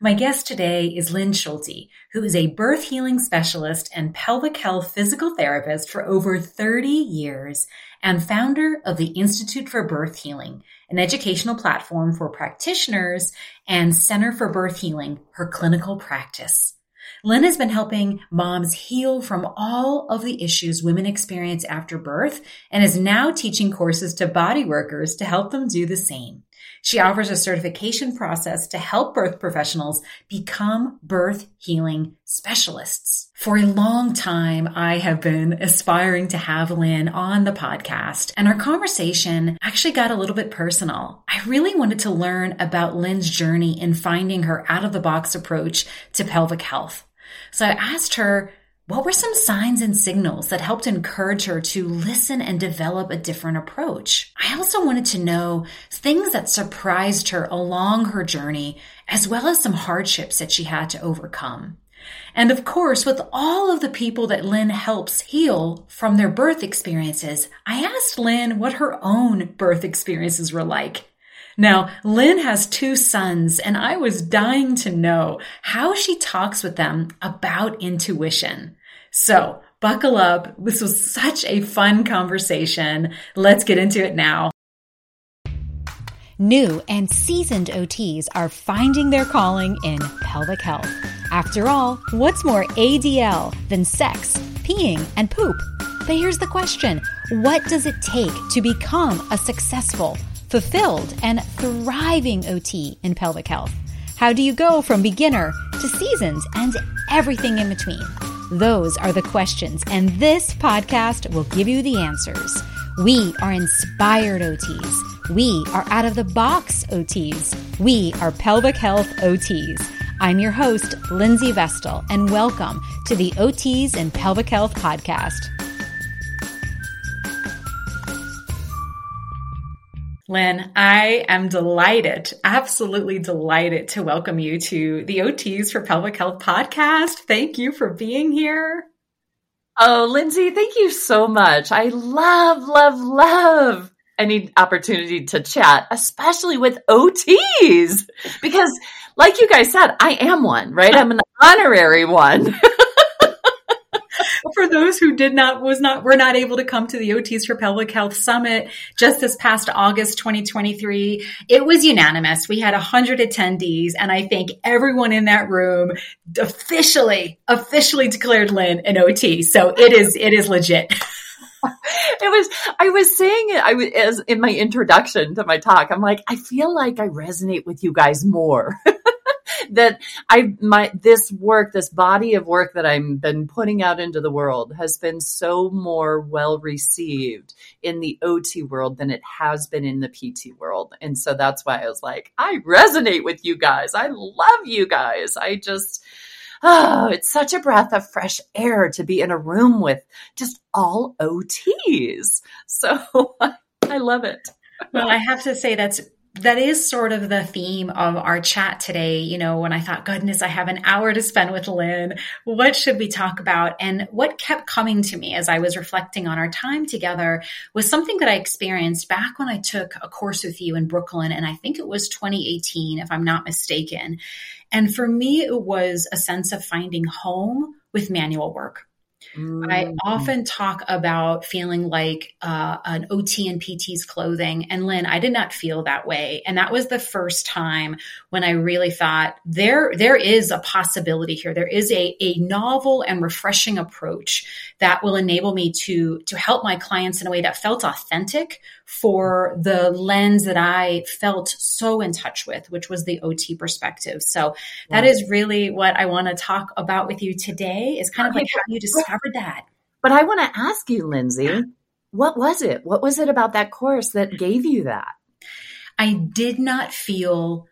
My guest today is Lynn Schulte, who is a birth healing specialist and pelvic health physical therapist for over 30 years and founder of the Institute for Birth Healing, an educational platform for practitioners and Center for Birth Healing, her clinical practice. Lynn has been helping moms heal from all of the issues women experience after birth and is now teaching courses to body workers to help them do the same. She offers a certification process to help birth professionals become birth healing specialists. For a long time, I have been aspiring to have Lynn on the podcast, and our conversation actually got a little bit personal. I really wanted to learn about Lynn's journey in finding her out of the box approach to pelvic health. So I asked her, what were some signs and signals that helped encourage her to listen and develop a different approach? I also wanted to know things that surprised her along her journey, as well as some hardships that she had to overcome. And of course, with all of the people that Lynn helps heal from their birth experiences, I asked Lynn what her own birth experiences were like. Now, Lynn has two sons, and I was dying to know how she talks with them about intuition. So, buckle up. This was such a fun conversation. Let's get into it now. New and seasoned OTs are finding their calling in pelvic health. After all, what's more ADL than sex, peeing, and poop? But here's the question What does it take to become a successful, fulfilled, and thriving OT in pelvic health? How do you go from beginner to seasoned and everything in between? Those are the questions, and this podcast will give you the answers. We are inspired OTs. We are out of the box OTs. We are pelvic health OTs. I'm your host, Lindsey Vestal, and welcome to the OTs and Pelvic Health Podcast. Lynn, I am delighted, absolutely delighted to welcome you to the OTs for Pelvic Health podcast. Thank you for being here. Oh, Lindsey, thank you so much. I love, love, love any opportunity to chat, especially with OTs, because like you guys said, I am one, right? I'm an honorary one. for those who did not was not were not able to come to the OTs for Pelvic Health Summit just this past August 2023, it was unanimous. We had 100 attendees, and I think everyone in that room officially officially declared Lynn an OT. So it is it is legit. it was i was saying it i was as in my introduction to my talk i'm like i feel like i resonate with you guys more that I my this work, this body of work that I've been putting out into the world has been so more well received in the OT world than it has been in the PT world. And so that's why I was like, I resonate with you guys. I love you guys. I just oh, it's such a breath of fresh air to be in a room with just all OTs. So I love it. Well, I have to say that's that is sort of the theme of our chat today. You know, when I thought, goodness, I have an hour to spend with Lynn, what should we talk about? And what kept coming to me as I was reflecting on our time together was something that I experienced back when I took a course with you in Brooklyn. And I think it was 2018, if I'm not mistaken. And for me, it was a sense of finding home with manual work. Mm. I often talk about feeling like uh, an OT and PT's clothing. And Lynn, I did not feel that way. And that was the first time when I really thought there, there is a possibility here. There is a, a novel and refreshing approach that will enable me to, to help my clients in a way that felt authentic for the lens that I felt so in touch with, which was the OT perspective. So that is really what I want to talk about with you today is kind of like how you discovered that. But I want to ask you, Lindsey, what was it? What was it about that course that gave you that? I did not feel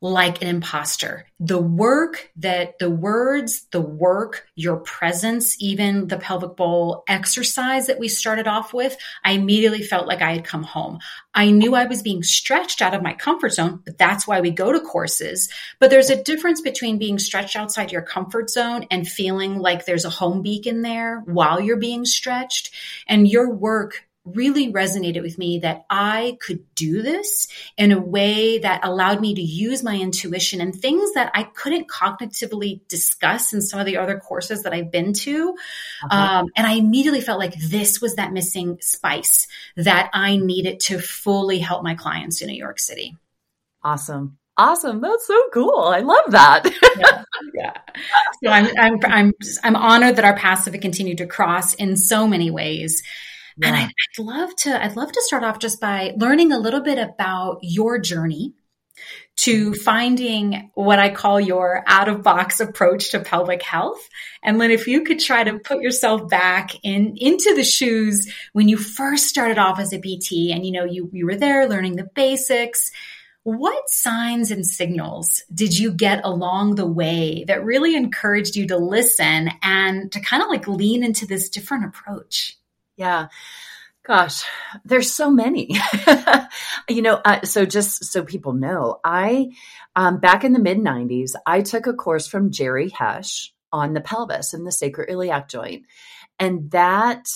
like an imposter. The work that the words, the work, your presence, even the pelvic bowl exercise that we started off with, I immediately felt like I had come home. I knew I was being stretched out of my comfort zone, but that's why we go to courses. But there's a difference between being stretched outside your comfort zone and feeling like there's a home beacon there while you're being stretched. And your work really resonated with me that I could do this in a way that allowed me to use my intuition and things that I couldn't cognitively discuss in some of the other courses that I've been to. Uh-huh. Um, and I immediately felt like this was that missing spice that I needed to fully help my clients in New York City. Awesome. Awesome. That's so cool. I love that. yeah. yeah. So I'm, I'm, I'm, I'm honored that our paths have continued to cross in so many ways. Yeah. And I'd, I'd love to, I'd love to start off just by learning a little bit about your journey to mm-hmm. finding what I call your out of box approach to pelvic health. And Lynn, if you could try to mm-hmm. put yourself back in into the shoes when you first started off as a PT and you know you you were there learning the basics what signs and signals did you get along the way that really encouraged you to listen and to kind of like lean into this different approach? Yeah. Gosh, there's so many. you know, uh, so just so people know, I, um, back in the mid 90s, I took a course from Jerry Hesch on the pelvis and the sacroiliac joint. And that,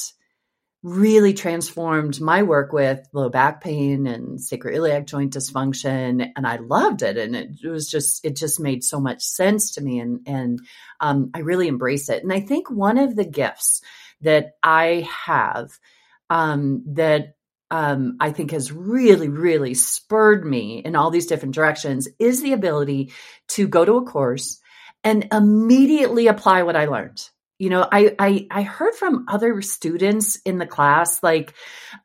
really transformed my work with low back pain and sacroiliac joint dysfunction and i loved it and it was just it just made so much sense to me and and um, i really embrace it and i think one of the gifts that i have um, that um, I think has really, really spurred me in all these different directions is the ability to go to a course and immediately apply what I learned. You know I, I i heard from other students in the class like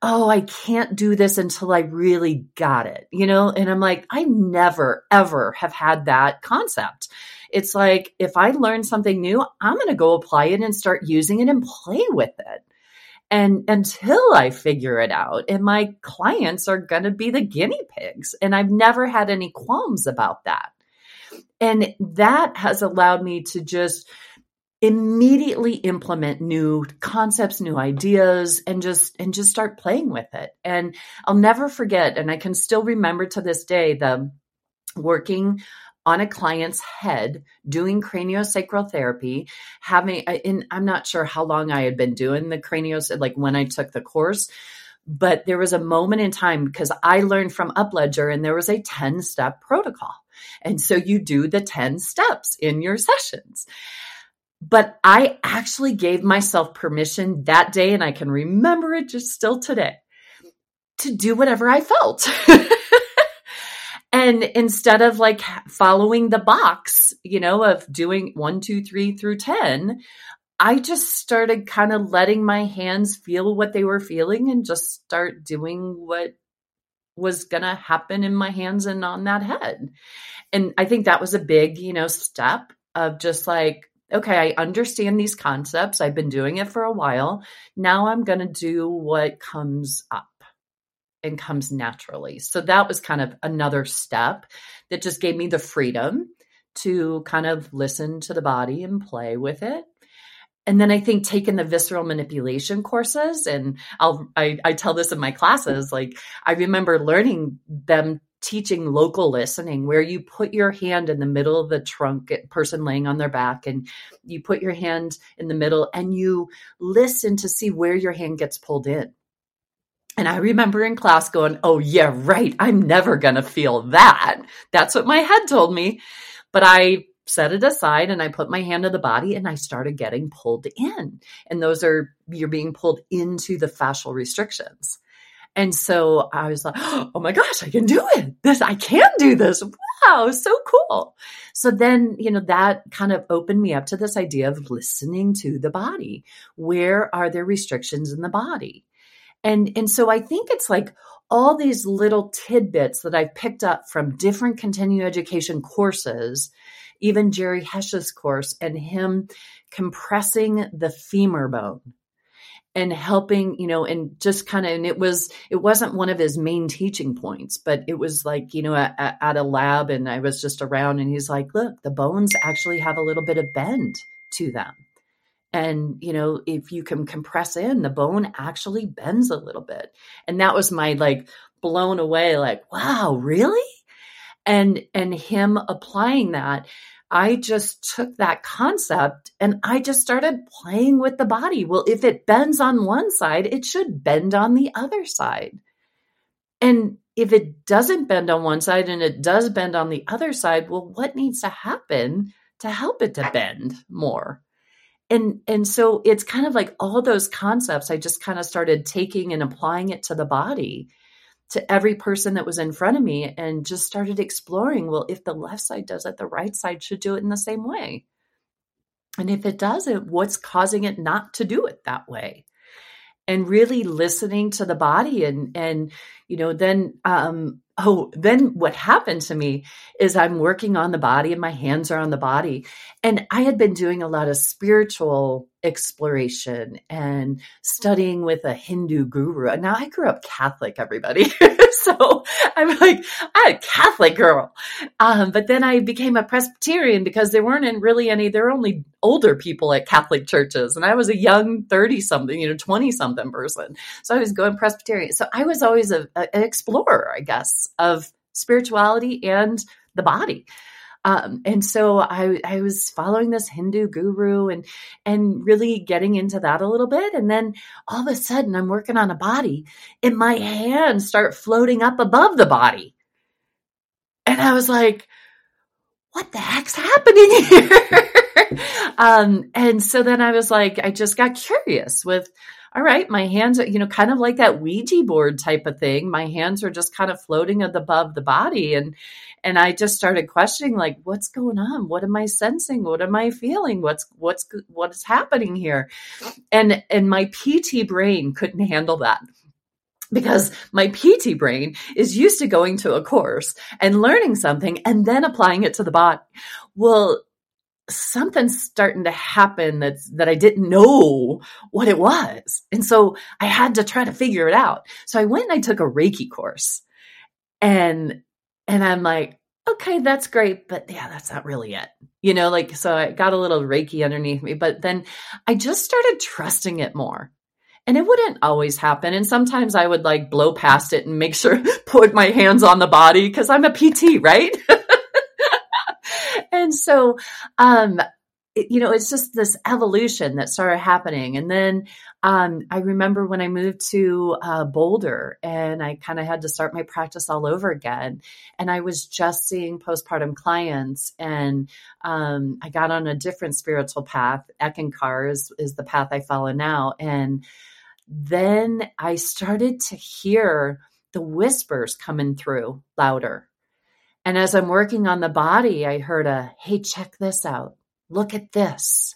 oh i can't do this until i really got it you know? And i'm like i never ever have had that concept it's like if i learn something new i'm going to go apply it and start using it and play with it. And until i figure it out and my clients are going to be the guinea pigs and i've never had any qualms about that. And that has allowed me to just immediately implement new concepts new ideas and just and just start playing with it. And i'll never forget and i can still remember to this day the working on a client's head doing craniosacral therapy having uh, in i'm not sure how long i had been doing the cranios like when i took the course but there was a moment in time because i learned from upledger and there was a 10 step protocol and so you do the 10 steps in your sessions but I actually gave myself permission that day, and I can remember it just still today, to do whatever I felt. and instead of like following the box, you know, of doing one, two, three through 10, I just started kind of letting my hands feel what they were feeling and just start doing what was going to happen in my hands and on that head. And I think that was a big, you know, step of just like okay, I understand these concepts. I've been doing it for a while. Now I'm going to do what comes up and comes naturally. So that was kind of another step that just gave me the freedom to kind of listen to the body and play with it. And then I think taking the visceral manipulation courses, and I'll I, I tell this in my classes. Like I remember learning them teaching local listening where you put your hand in the middle of the trunk person laying on their back and you put your hand in the middle and you listen to see where your hand gets pulled in and I remember in class going, Oh, yeah, right. I'm never going to feel that. That's what my head told me. But I set it aside and I put my hand to the body and I started getting pulled in. And those are, you're being pulled into the fascial restrictions. And so I was like, oh my gosh, I can do it. This, I can do this. Wow, so cool. So then, you know, that kind of opened me up to this idea of listening to the body. Where are there restrictions in the body? And, and so I think it's like all these little tidbits that I've picked up from different continuing education courses, even Jerry Hesch's course and him compressing the femur bone and helping, you know, and just kind of, and it was, it wasn't one of his main teaching points, but it was like, you know, at, at, a lab and I was just around and he's like, look, the bones actually have a little bit of bend to them. And, you know, if you can compress in, the bone actually bends a little bit. And that was my like blown away, like, wow, really? And, and him applying that I just took that concept and I just started playing with the body. Well, if it bends on one side, it should bend on the other side. And if it doesn't bend on one side and it does bend on the other side, well, what needs to happen to help it to bend more? And and so it's kind of like all those concepts I just kind of started taking and applying it to the body to every person that was in front of me and just started exploring well if the left side does it the right side should do it in the same way. And if it doesn't what's causing it not to do it that way? And really listening to the body and and you know then um oh then what happened to me is i'm working on the body and my hands are on the body and i had been doing a lot of spiritual exploration and studying with a Hindu guru. Now I grew up Catholic, everybody. so I'm like, I'm a Catholic girl. Um, but then I became a Presbyterian because there weren't really any, there were only older people at Catholic churches. And I was a young 30 something, you know, 20 something person. So I was going Presbyterian. So I was always a, a, an explorer, I guess, of spirituality and the body. Um, and so I, I was following this Hindu guru and and really getting into that a little bit. And then all of a sudden, I'm working on a body, and my hands start floating up above the body, and I was like, "What the heck's happening here?" um, and so then I was like, I just got curious with all right, my hands are, you know, kind of like that Ouija board type of thing. My hands are just kind of floating above the body. And, and I just started questioning, like, what's going on? What am I sensing? What am I feeling? What's, what's, what is happening here? And, and my PT brain couldn't handle that because my PT brain is used to going to a course and learning something and then applying it to the body. Well, something's starting to happen that's that I didn't know what it was. And so I had to try to figure it out. So I went and I took a Reiki course. And and I'm like, okay, that's great, but yeah, that's not really it. You know, like so I got a little Reiki underneath me, but then I just started trusting it more. And it wouldn't always happen. And sometimes I would like blow past it and make sure put my hands on the body because I'm a PT, right? and so, um, you know, it's just this evolution that started happening. And then um, I remember when I moved to uh, Boulder and I kind of had to start my practice all over again. And I was just seeing postpartum clients and um, I got on a different spiritual path. Eckankar is, is the path I follow now. And then I started to hear the whispers coming through louder and as I'm working on the body, I heard a, hey, check this out. Look at this.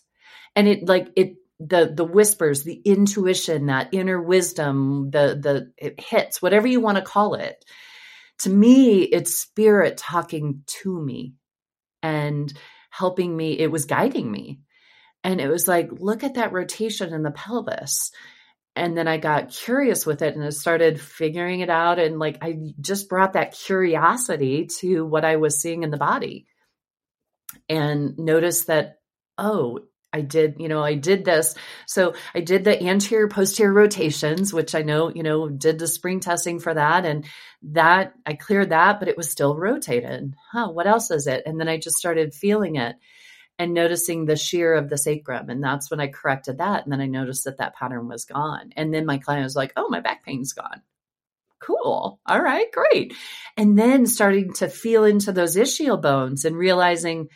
And it like it the the whispers, the intuition, that inner wisdom, the the it hits, whatever you want to call it. To me, it's spirit talking to me and helping me. It was guiding me. And it was like, look at that rotation in the pelvis and then I got curious with it and I started figuring it out. And like, I just brought that curiosity to what I was seeing in the body and noticed that, oh, I did, you know, I did this. So I did the anterior posterior rotations, which I know, you know, did the spring testing for that. And that I cleared that, but it was still rotated. Huh, what else is it? And then I just started feeling it and noticing the shear of the sacrum. And that's when I corrected that. And then I noticed that that pattern was gone. And then my client was like, oh, my back pain's gone. Cool. All right, great. And then starting to feel into those ischial bones and realizing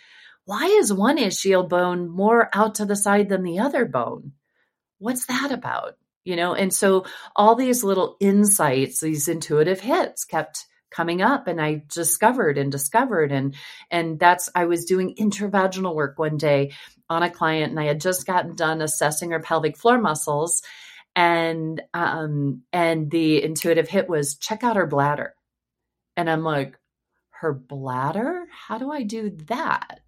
why is one ischial bone more out to the side than the other bone? What's that about? You know, and so all these little insights, these intuitive hits kept coming up and I discovered and discovered and and that's I was doing intravaginal work one day on a client and I had just gotten done assessing her pelvic floor muscles and um and the intuitive hit was check out her bladder. And I'm like her bladder? How do I do that?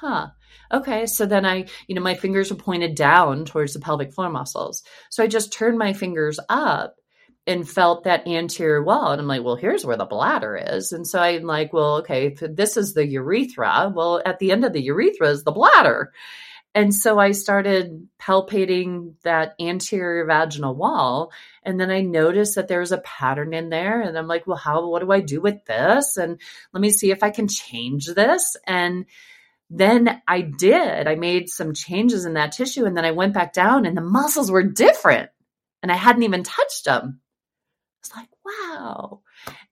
Huh. Okay. So then I, you know, my fingers are pointed down towards the pelvic floor muscles. So I just turned my fingers up and felt that anterior wall. And I'm like, well, here's where the bladder is. And so I'm like, well, okay, this is the urethra. Well, at the end of the urethra is the bladder. And so I started palpating that anterior vaginal wall. And then I noticed that there was a pattern in there. And I'm like, well, how, what do I do with this? And let me see if I can change this. And then I did. I made some changes in that tissue and then I went back down and the muscles were different and I hadn't even touched them. It's like, wow.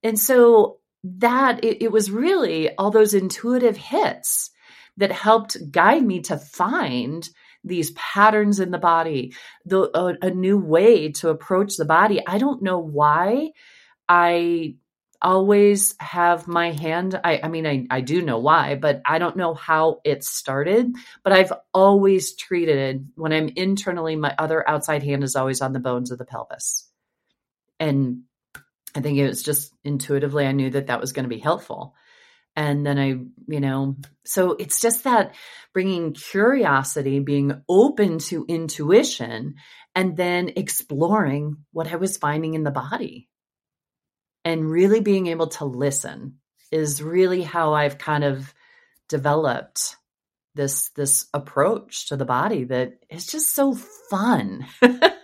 And so that it, it was really all those intuitive hits that helped guide me to find these patterns in the body, the, a, a new way to approach the body. I don't know why I always have my hand I, I mean I, I do know why but i don't know how it started but i've always treated when i'm internally my other outside hand is always on the bones of the pelvis and i think it was just intuitively i knew that that was going to be helpful and then i you know so it's just that bringing curiosity being open to intuition and then exploring what i was finding in the body and really being able to listen is really how I've kind of developed this this approach to the body that is just so fun.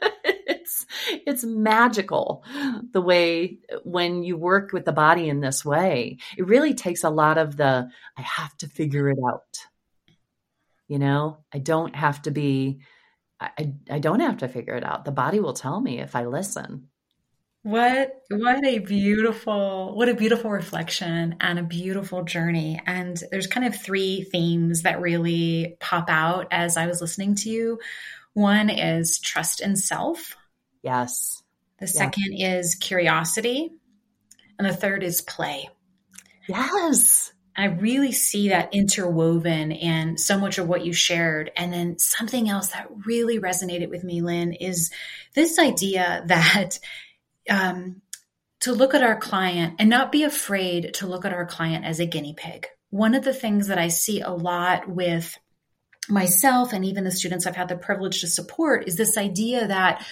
it's magical the way when you work with the body in this way. It really takes a lot of the I have to figure it out. You know, I don't have to be I, I don't have to figure it out. The body will tell me if I listen. What what a beautiful what a beautiful reflection and a beautiful journey. And there's kind of three themes that really pop out as I was listening to you. One is trust in self. Yes. The second is curiosity. And the third is play. Yes. I really see that interwoven in so much of what you shared. And then something else that really resonated with me, Lynn, is this idea that um, to look at our client and not be afraid to look at our client as a guinea pig. One of the things that I see a lot with myself and even the students I've had the privilege to support is this idea that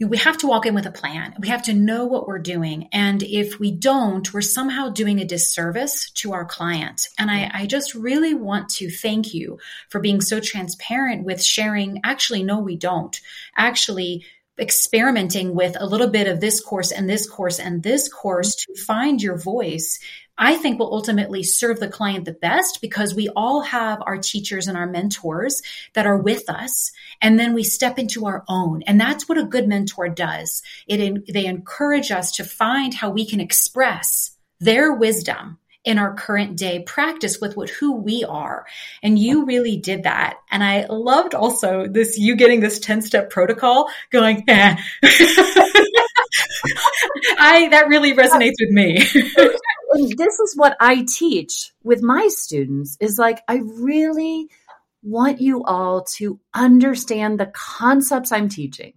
we have to walk in with a plan. We have to know what we're doing. And if we don't, we're somehow doing a disservice to our client. And I, I, just really want to thank you for being so transparent with sharing. Actually, no, we don't. Actually, experimenting with a little bit of this course and this course and this course to find your voice, I think will ultimately serve the client the best because we all have our teachers and our mentors that are with us. And then we step into our own. And that's what a good mentor does. It, they encourage us to find how we can express their wisdom in our current day practice with what who we are. And you really did that. And I loved also this you getting this 10 step protocol going, eh. I that really resonates with me. this is what I teach with my students is like I really want you all to understand the concepts I'm teaching.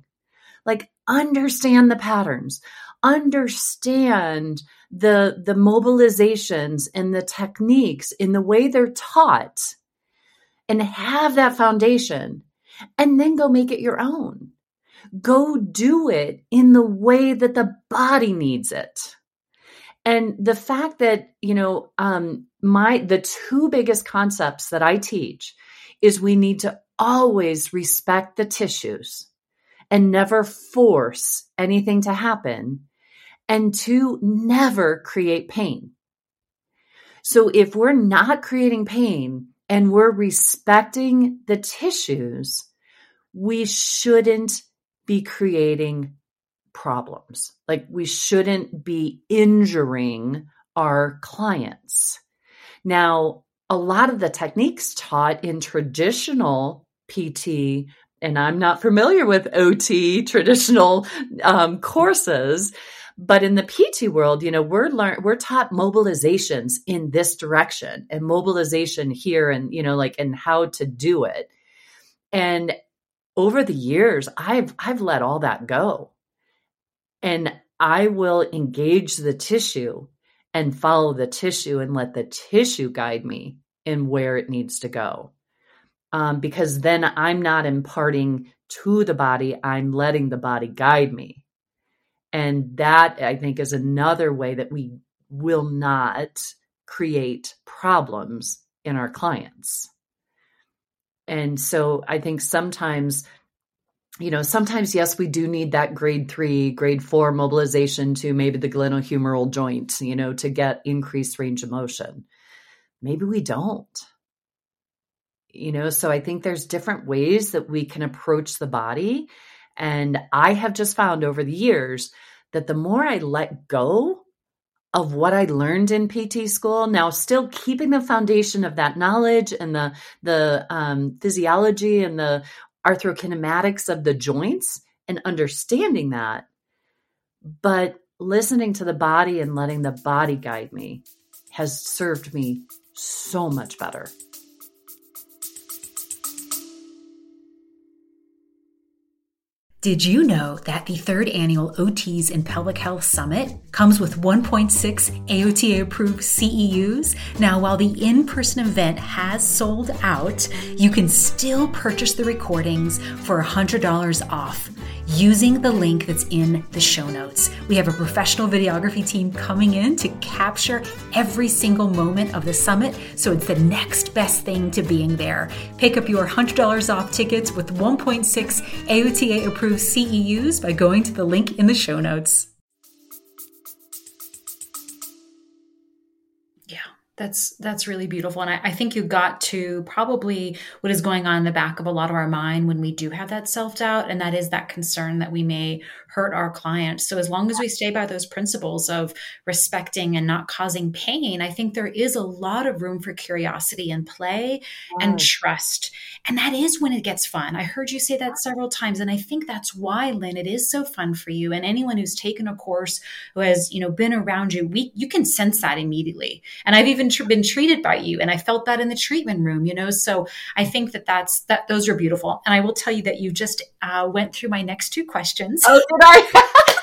Like understand the patterns, understand the the mobilizations and the techniques in the way they're taught and have that foundation and then go make it your own. Go do it in the way that the body needs it and the fact that you know um my the two biggest concepts that i teach is we need to always respect the tissues and never force anything to happen and to never create pain. So if we're not creating pain and we're respecting the tissues, we shouldn't be creating problems. Like we shouldn't be injuring our clients. Now, a lot of the techniques taught in traditional PT, and I'm not familiar with OT traditional um, courses, but in the PT world, you know, we're learn we're taught mobilizations in this direction and mobilization here and you know like and how to do it. And over the years, I've I've let all that go. And I will engage the tissue and follow the tissue and let the tissue guide me in where it needs to go. Um, because then I'm not imparting to the body, I'm letting the body guide me. And that I think is another way that we will not create problems in our clients. And so I think sometimes, you know, sometimes, yes, we do need that grade three, grade four mobilization to maybe the glenohumeral joint, you know, to get increased range of motion. Maybe we don't. you know so i think there's different ways that we can approach the body and i have just found over the years that the more i let go of what i learned in pt school now still keeping the foundation of that knowledge and the the um, physiology and the arthrokinematics of the joints and understanding that but listening to the body and letting the body guide me has served me so much better Did you know that the third annual OTs in Pelvic Health Summit comes with 1.6 AOTA approved CEUs? Now, while the in person event has sold out, you can still purchase the recordings for $100 off using the link that's in the show notes. We have a professional videography team coming in to capture every single moment of the summit, so it's the next best thing to being there. Pick up your $100 off tickets with 1.6 AOTA approved CEUs by going to the link in the show notes. That's that's really beautiful, and I, I, think you got to probably what is going on in the back of a lot of our mind when we do have that self doubt, and that is that concern that we may hurt our clients. So as long as we stay by those principles of respecting and not causing pain, I think there is a lot of room for curiosity and play and trust, and that is when it gets fun. I heard you say that several times, and I think that's why, Lynn, it is so fun for you. And anyone who's taken a course who has you know been around you, we you can sense that immediately, and I've even tr- been treated by you and i felt that in the treatment room you know? So i think that that's that those are beautiful. And i will tell you that you just uh, went through my next two questions. Oh did i?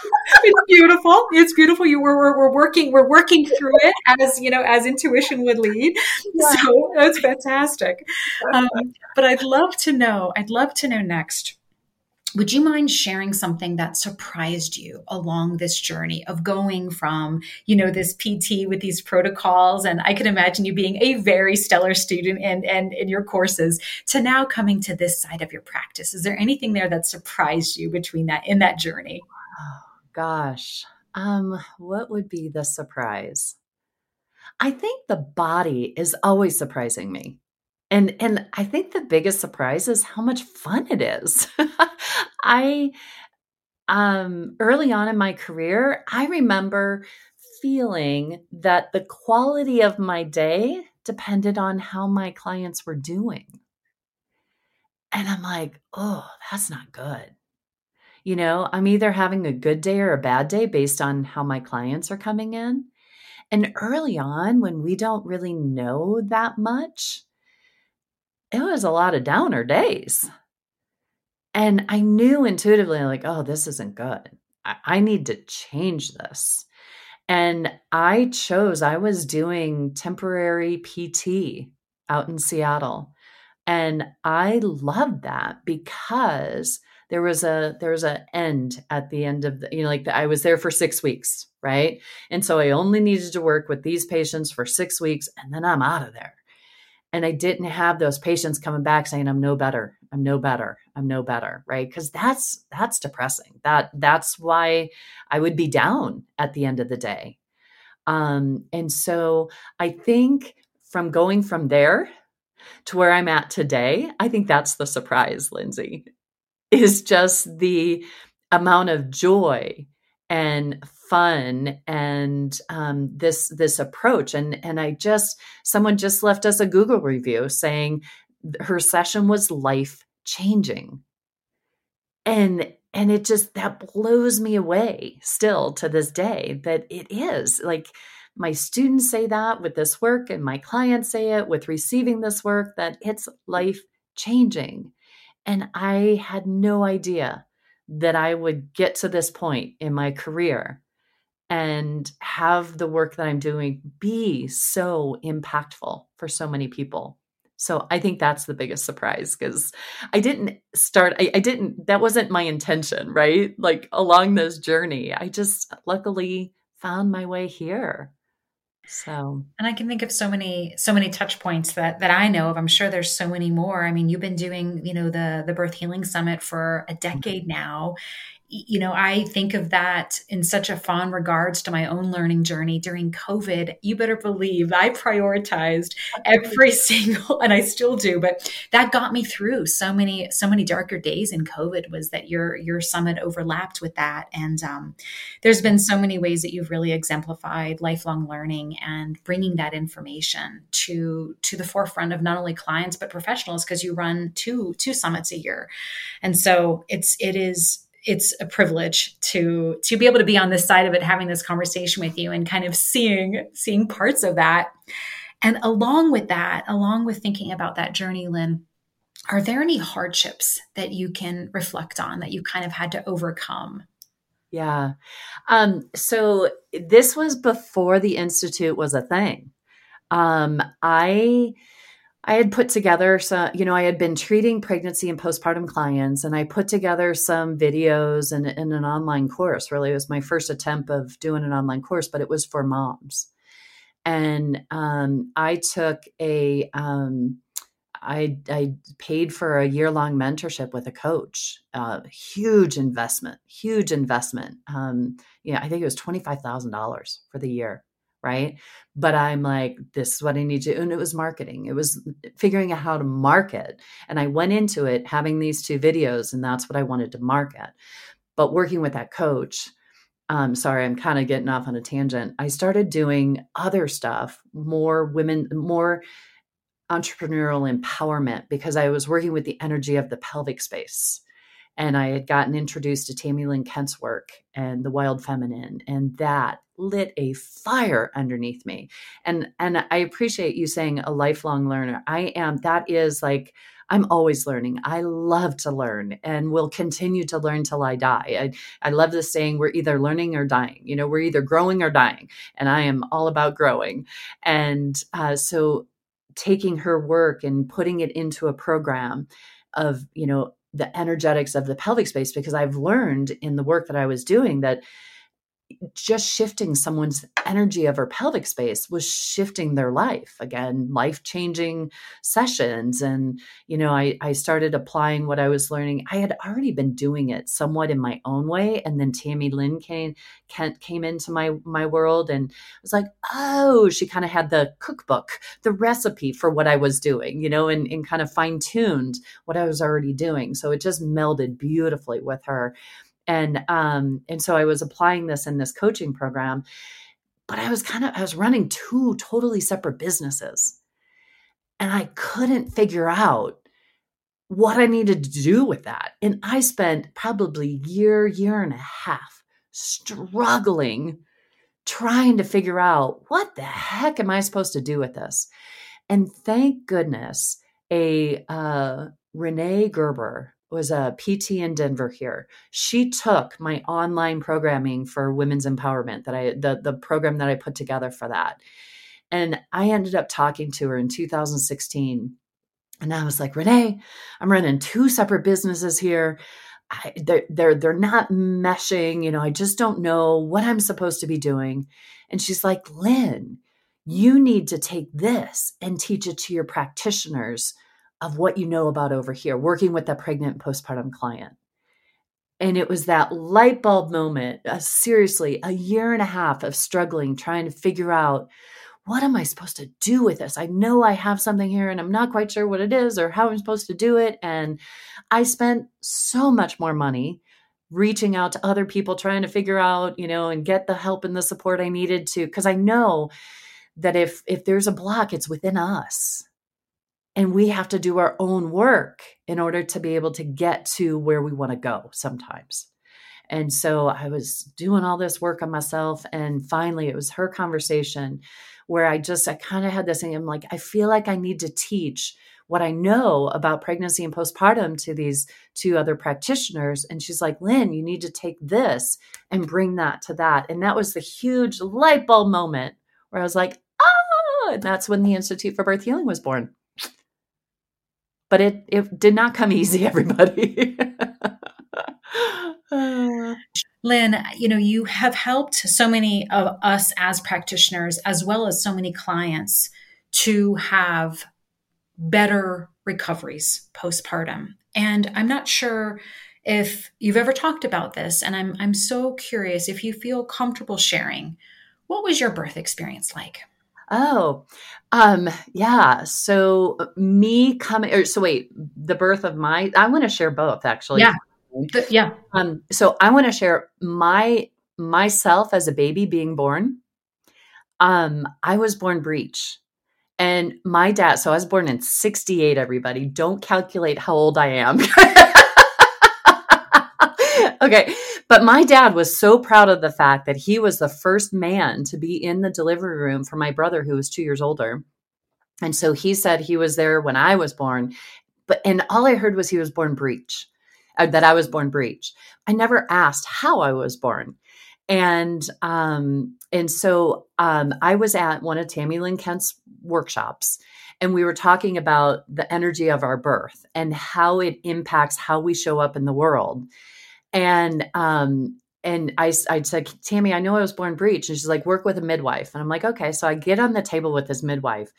It's beautiful. It's beautiful. You were we're, we're, working we're working through it as you know as intuition would lead. Yeah. so that's fantastic. Um, but i'd love to know i'd love to know next would you mind sharing something that surprised you along this journey of going from, you know, this PT with these protocols? And I can imagine you being a very stellar student and, and in your courses to now coming to this side of your practice. Is there anything there that surprised you between that in that journey? Oh, gosh. Um, what would be the surprise? I think the body is always surprising me and and i think the biggest surprise is how much fun it is. I um early on in my career i remember feeling that the quality of my day depended on how my clients were doing. And i'm like oh that's not good. You know i'm either having a good day or a bad day based on how my clients are coming in. And early on when we don't really know that much it was a lot of downer days. And I knew intuitively, like, oh, this isn't good. I, I need to change this. And I chose, I was doing temporary PT out in Seattle. And I loved that because there was a there was an end at the end of the you know like the, I was there for 6 weeks, right? And so I only needed to work with these patients for 6 weeks and then I'm out of there and I didn't have those patients coming back saying I'm no better. I'm no better. I'm no better, right? Cuz that's that's depressing. That that's why I would be down at the end of the day. Um and so I think from going from there to where I'm at today, I think that's the surprise, Lindsey. Is just the amount of joy and fun and um, this this approach. And and i just someone just left us a google review saying her session was life changing and and it just that blows me away still to this day that it is. Like my students say that with this work and my clients say it with receiving this work that it's life changing and i had no idea that I would get to this point in my career and have the work that I'm doing be so impactful for so many people. So I think that's the biggest surprise because I didn't start, I, I, didn't, that wasn't my intention, right? Like along this journey, I just luckily found my way here. So, and I can think of so many, so many touch points that that I know of. I'm sure there's so many more. I mean, you've been doing, you know, the the Birth Healing Summit for a mm-hmm. decade now, you know, I think of that in such a fond regards to my own learning journey during COVID. You better believe I prioritized every single, and I still do, but that got me through so many, so many darker days in COVID was that your, your summit overlapped with that. And um, there's been so many ways that you've really exemplified lifelong learning and bringing that information to, to the forefront of not only clients, but professionals, because you run two, two summits a year. And so it's, it is, it's a privilege to to be able to be on this side of it having this conversation with you and kind of seeing seeing parts of that. And along with that along with thinking about that journey lynn are there any hardships that you can reflect on that you kind of had to overcome? Yeah. Um so this was before the institute was a thing. Um i I had put together some, you know, I had been treating pregnancy and postpartum clients, and I put together some videos and, and an online course. Really, it was my first attempt of doing an online course, but it was for moms. And um, I took a, um, I, I paid for a year long mentorship with a coach. Uh, huge investment, huge investment. Um, yeah, I think it was twenty five thousand dollars for the year right? But I'm like, this is what I need to. Do. And it was marketing. It was figuring out how to market. And I went into it having these two videos, and that's what I wanted to market. But working with that coach, um, sorry, I'm kind of getting off on a tangent. I started doing other stuff, more women, more entrepreneurial empowerment because I was working with the energy of the pelvic space and I had gotten introduced to Tami Lynn Kent's work and the Wild Feminine, and that lit a fire underneath me. And and I appreciate you saying a lifelong learner. I am. That is like I'm always learning. I love to learn and will continue to learn till I die. I, I love the saying, we're either learning or dying. You know, we're either growing or dying. And I am all about growing. And uh, so taking her work and putting it into a program of, you know, the energetics of the pelvic space because I've learned in the work that I was doing that just shifting someone's energy of her pelvic space was shifting their life. Again life changing sessions. And you know I, I started applying what i was learning. I had already been doing it somewhat in my own way. And then tami lynn came kent came into my my world and was like oh she kind of had the cookbook the recipe for what i was doing you know and, and kind of fine-tuned what i was already doing. So it just melded beautifully with her and um and so i was applying this in this coaching program but i was kind of i was running two totally separate businesses. And i couldn't figure out what i needed to do with that. And i spent probably year year and a half struggling trying to figure out what the heck am i supposed to do with this? And thank goodness a uh, renee gerber was a PT in Denver here. She took my online programming for women's empowerment that I the the program that I put together for that. And I ended up talking to her in 2016. And I was like, Renee, I'm running two separate businesses here. I, they're, they're they're not meshing. You know, I just don't know what I'm supposed to be doing. And she's like, Lynn, you need to take this and teach it to your practitioners of what you know about over here, working with a pregnant postpartum client. And it was that light bulb moment, uh, seriously, a year and a half of struggling, trying to figure out what am I supposed to do with this? I know I have something here and I'm not quite sure what it is or how I'm supposed to do it. And I spent so much more money reaching out to other people, trying to figure out, you know, and get the help and the support I needed to, because I know that if if there's a block, it's within us and we have to do our own work in order to be able to get to where we want to go sometimes. And so I was doing all this work on myself. And finally, it was her conversation where I just, I kind of had this thing. I'm like, I feel like I need to teach what I know about pregnancy and postpartum to these two other practitioners. And she's like, Lynn, you need to take this and bring that to that. And that was the huge light bulb moment where I was like, oh, and that's when the Institute for Birth Healing was born but it it did not come easy everybody Lynn, you know, you have helped so many of us as practitioners, as well as so many clients, to have better recoveries postpartum. And I'm not sure if you've ever talked about this, and I'm I'm so curious if you feel comfortable sharing, what was your birth experience like? Oh, um, yeah. So me coming, or so wait, the birth of my, I want to share both actually. Yeah. yeah. Um, so I want to share my, myself as a baby being born. Um, I was born breech. And my dad, so I was born in 68, everybody. Don't calculate how old I am. okay. But my dad was so proud of the fact that he was the first man to be in the delivery room for my brother, who was two years older. And so he said he was there when I was born. But, and all I heard was he was born breech, uh, that I was born breech. I never asked how I was born. And, um, and so, um, I was at one of Tami Lynn Kent's workshops and we were talking about the energy of our birth and how it impacts how we show up in the world and um and I, I said, Tami, I know I was born breech. And she's like, work with a midwife. And I'm like, okay. So I get on the table with this midwife.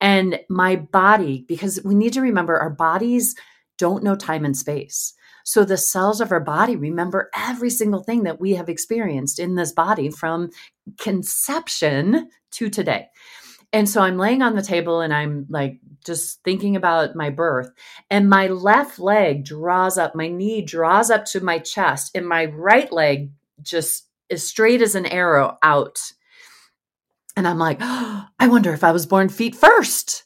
And my body, because we need to remember our bodies don't know time and space. So the cells of our body remember every single thing that we have experienced in this body from conception to today. And so I'm laying on the table and I'm like just thinking about my birth. And my left leg draws up, my knee draws up to my chest, and my right leg just as straight as an arrow out. And I'm like, oh, I wonder if I was born feet first.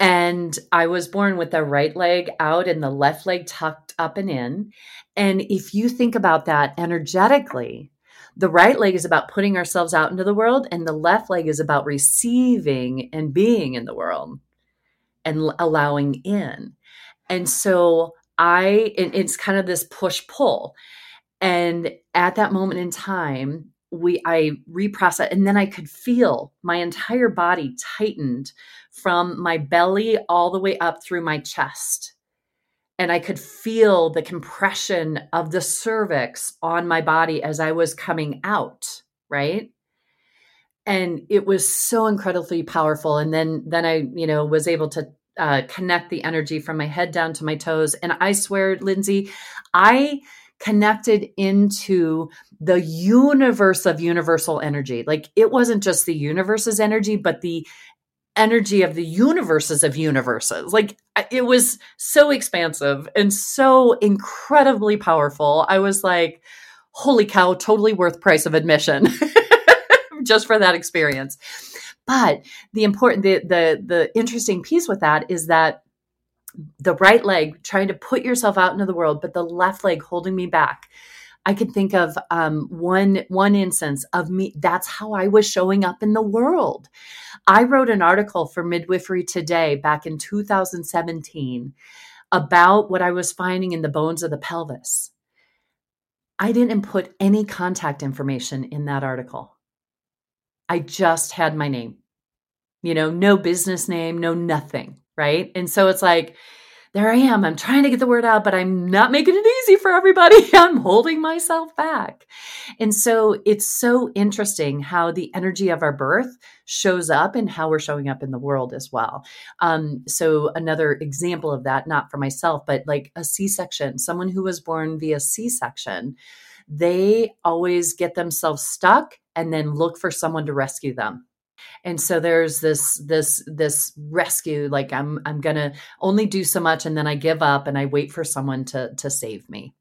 And I was born with the right leg out and the left leg tucked up and in. And if you think about that energetically, the right leg is about putting ourselves out into the world, and the left leg is about receiving and being in the world and allowing in. And so I, it's kind of this push pull. And at that moment in time, we I reprocessed and then I could feel my entire body tightened from my belly all the way up through my chest and I could feel the compression of the cervix on my body as I was coming out, right? And it was so incredibly powerful. And then, then I, you know, was able to uh, connect the energy from my head down to my toes. And I swear, Lindsey, I connected into the universe of universal energy. Like it wasn't just the universe's energy, but the energy of the universes of universes. Like it was so expansive and so incredibly powerful. I was like, holy cow, totally worth price of admission just for that experience. But the important the the the interesting piece with that is that the right leg trying to put yourself out into the world, but the left leg holding me back. I could think of um, one one instance of me. That's how I was showing up in the world. I wrote an article for Midwifery Today back in 2017 about what I was finding in the bones of the pelvis. I didn't put any contact information in that article. I just had my name. You know, no business name, no nothing, right? And so it's like there I am. I'm trying to get the word out, but I'm not making it easy for everybody. I'm holding myself back. And so it's so interesting how the energy of our birth shows up and how we're showing up in the world as well. Um, so another example of that, not for myself, but like a C-section, someone who was born via C-section, they always get themselves stuck and then look for someone to rescue them and so there's this this this rescue like i'm i'm gonna only do so much and then i give up and i wait for someone to to save me.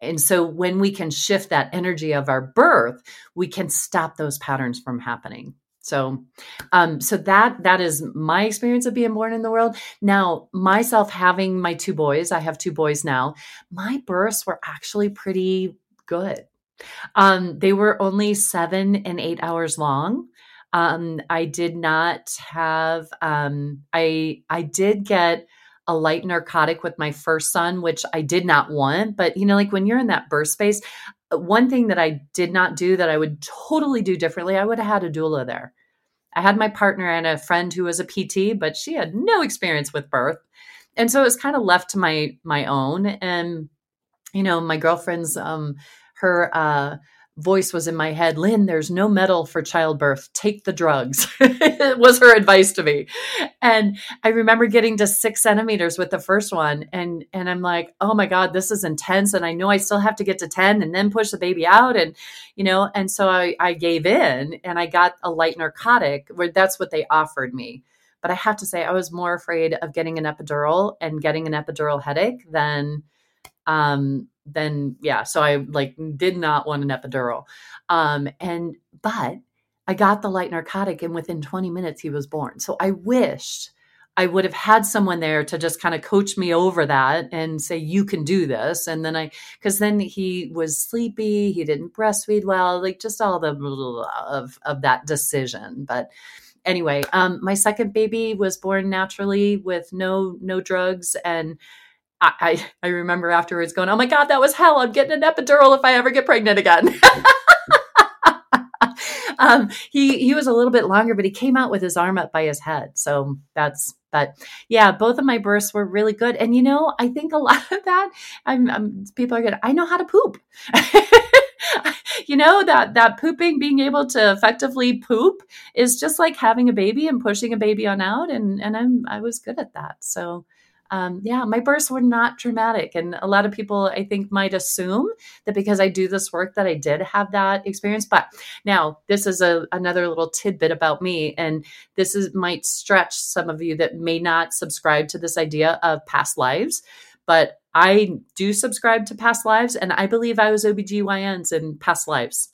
And so when we can shift that energy of our birth we can stop those patterns from happening. So um so that that is my experience of being born in the world. Now myself having my two boys i have two boys now my births were actually pretty good. Um they were only seven and eight hours long um, I did not have. Um, I I did get a light narcotic with my first son, which I did not want. But you know, like when you're in that birth space, uh, one thing that I did not do that I would totally do differently, I would have had a doula there. I had my partner and a friend who was a PT, but she had no experience with birth. And so it was kind of left to my my own. And, you know, my girlfriend's um her uh voice was in my head lynn there's no medal for childbirth. Take the drugs. Was her advice to me. And i remember getting to six centimeters with the first one and and i'm like oh my god this is intense and i know i still have to get to 10 and then push the baby out and you know and so i i gave in and i got a light narcotic where that's what they offered me. But i have to say i was more afraid of getting an epidural and getting an epidural headache than um then yeah so i like did not want an epidural. Um and but i got the light narcotic and within 20 minutes he was born. So i wished i would have had someone there to just kind of coach me over that and say you can do this. And then i because then he was sleepy he didn't breastfeed well like just all the of of that decision. But anyway um my second baby was born naturally with no no drugs and I, I, remember afterwards going, oh my God, that was hell. I'm getting an epidural if I ever get pregnant again. um, he, he was a little bit longer, but he came out with his arm up by his head. So that's, but yeah, both of my births were really good. And you know, I think a lot of that, I'm, I'm people are good. I know how to poop. you know that that pooping being able to effectively poop is just like having a baby and pushing a baby on out and and I'm I was good at that. So um, yeah, my births were not dramatic. And a lot of people, I think, might assume that because I do this work that I did have that experience. But now, this is a, another little tidbit about me. And this is might stretch some of you that may not subscribe to this idea of past lives. But I do subscribe to past lives, and I believe I was OBGYNs in past lives.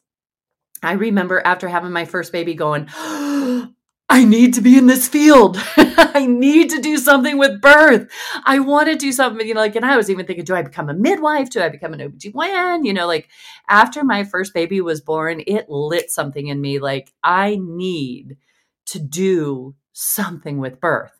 I remember after having my first baby going, I need to be in this field. I need to do something with birth. I want to do something, you know, like, and I was even thinking, do I become a midwife? Do I become an OBGYN? You know, like after my first baby was born, it lit something in me. Like, I need to do something with birth.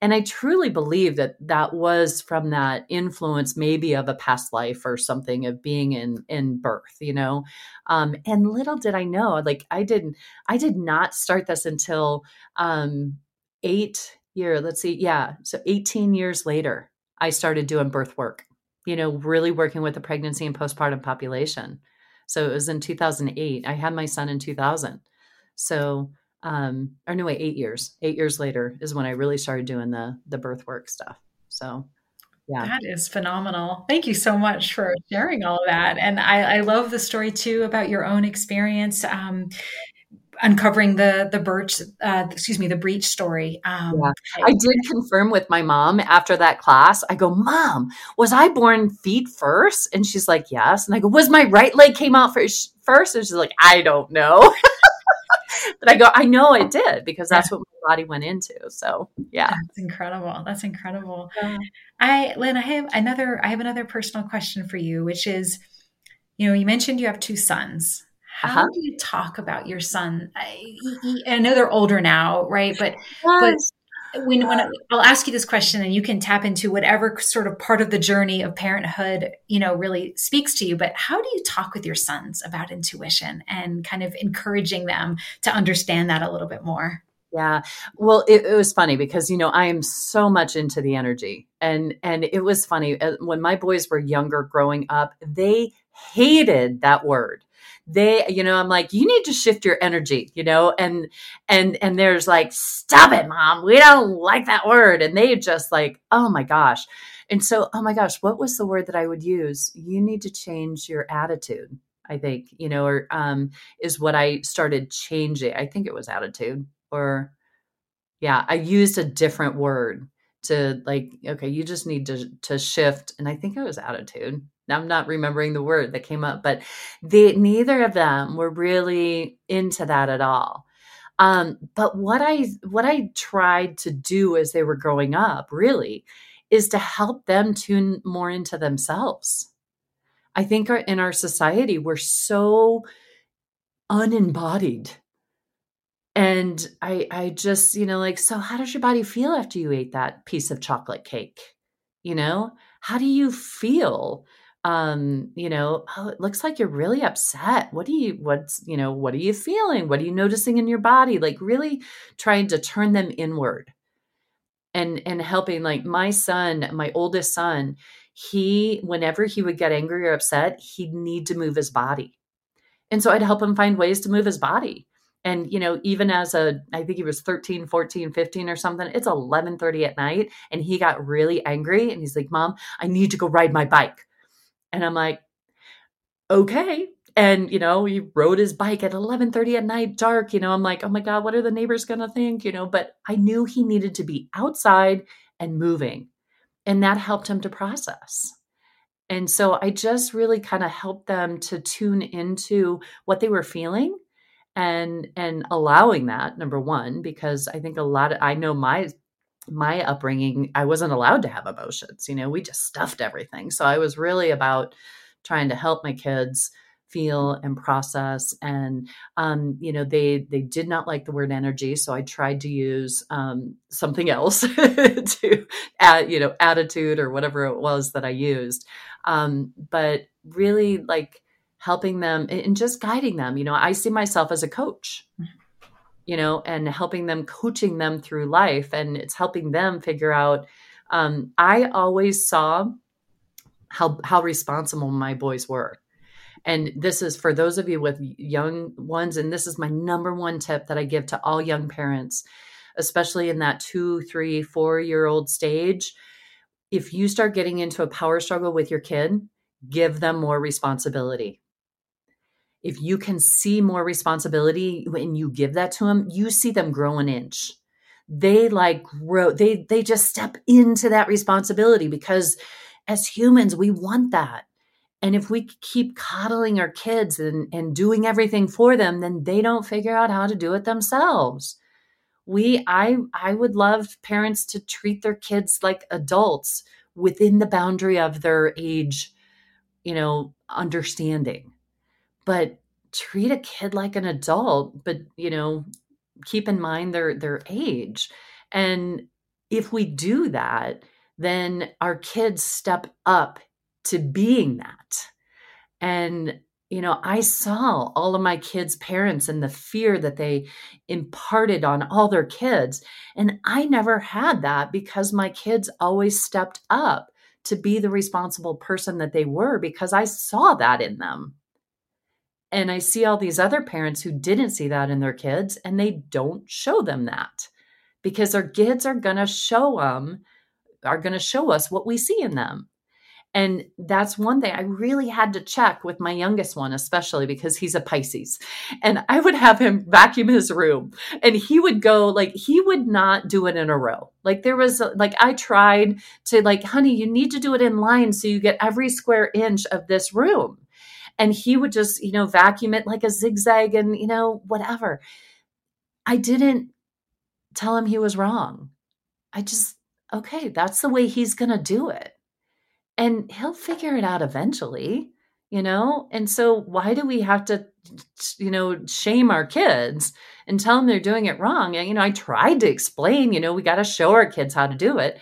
And I truly believe that that was from that influence, maybe of a past life or something of being in in birth, you know. Um, and little did I know, like I didn't, I did not start this until um, eight year. Let's see, yeah, so eighteen years later, I started doing birth work. You know, really working with the pregnancy and postpartum population. So it was in 2008. I had my son in 2000. So um or no wait eight years. Eight years later is when i really started doing the the birth work stuff. So yeah. That is phenomenal. Thank you so much for sharing all of that. And i i love the story too about your own experience um uncovering the the birch uh, excuse me the breech story. Um, yeah. i did confirm with my mom after that class i go mom was i born feet first? And she's like yes. And i go was my right leg came out first first? And she's like i don't know but I go, I know it did because that's what my body went into. So yeah. That's incredible. That's incredible. Yeah. I Lynn, I have another I have another personal question for you, which is, you know, you mentioned you have two sons. How uh-huh. do you talk about your son? I, I, know they're older now, right? But yes. When, when I'll ask you this question and you can tap into whatever sort of part of the journey of parenthood, you know, really speaks to you. But how do you talk with your sons about intuition and kind of encouraging them to understand that a little bit more? Yeah. Well, it, it, was funny because you know I am so much into the energy, and and it was funny uh, when my boys were younger, growing up, they hated that word they you know i'm like you need to shift your energy you know and and and there's like stop it mom we don't like that word and they just like oh my gosh. And so oh my gosh what was the word that i would use? You need to change your attitude i think you know or um is what i started changing i think it was attitude or yeah i used a different word to like okay you just need to to shift and i think it was attitude i'm not remembering the word that came up but they neither of them were really into that at all. Um, but what i what i tried to do as they were growing up really is to help them tune more into themselves. I think our, in our society we're so unembodied. And i i just you know like so how does your body feel after you ate that piece of chocolate cake? You know? How do you feel um you know oh it looks like you're really upset what do you what's you know what are you feeling what are you noticing in your body like really trying to turn them inward and and helping like my son my oldest son he whenever he would get angry or upset he'd need to move his body And so I'd help him find ways to move his body. And, you know, even as a, I think he was 13, 14, 15 or something, it's 1130 at night. And he got really angry and he's like, mom, I need to go ride my bike. And I'm like, okay. And, you know, he rode his bike at 1130 at night, dark, you know, I'm like, oh my God, what are the neighbors to think? You know, but I knew he needed to be outside and moving. And that helped him to process. And so I just really kind of helped them to tune into what they were feeling and and allowing that number 1 because I think a lot of I know my my upbringing I wasn't allowed to have emotions. You know, we just stuffed everything. So I was really about trying to help my kids feel and process and um, you know they they did not like the word energy so i tried to use um, something else to add you know attitude or whatever it was that i used um, but really like helping them and just guiding them you know i see myself as a coach mm-hmm. You know and helping them coaching them through life and it's helping them figure out um, i always saw how how responsible my boys were and this is for those of you with young ones. And this is my number one tip that I give to all young parents, especially in that two, three, four year old stage. If you start getting into a power struggle with your kid, give them more responsibility. If you can see more responsibility when you give that to them, you see them grow an inch. They like grow, they they just step into that responsibility because as humans, we want that and if we keep coddling our kids and, and doing everything for them, then they don't figure out how to do it themselves. We I I would love parents to treat their kids like adults within the boundary of their age, you know, understanding. But treat a kid like an adult, but you know, keep in mind their their age. And if we do that, then our kids step up to being that. And, you know, I saw all of my kids' parents and the fear that they imparted on all their kids. And I never had that because my kids always stepped up to be the responsible person that they were because I saw that in them. And I see all these other parents who didn't see that in their kids and they don't show them that because their kids are going to show them are going to show us what we see in them. And that's one thing I really had to check with my youngest one, especially because he's a Pisces. And I would have him vacuum his room and he would go, like, he would not do it in a row. Like, there was, like, I tried to, like, honey, you need to do it in line so you get every square inch of this room. And he would just, you know, vacuum it like a zigzag and, you know, whatever. I didn't tell him he was wrong. I just, okay, that's the way he's going to do it. And he'll figure it out eventually you know? And so why do we have to you know shame our kids and tell them they're doing it wrong? And you know i tried to explain you know we got to show our kids how to do it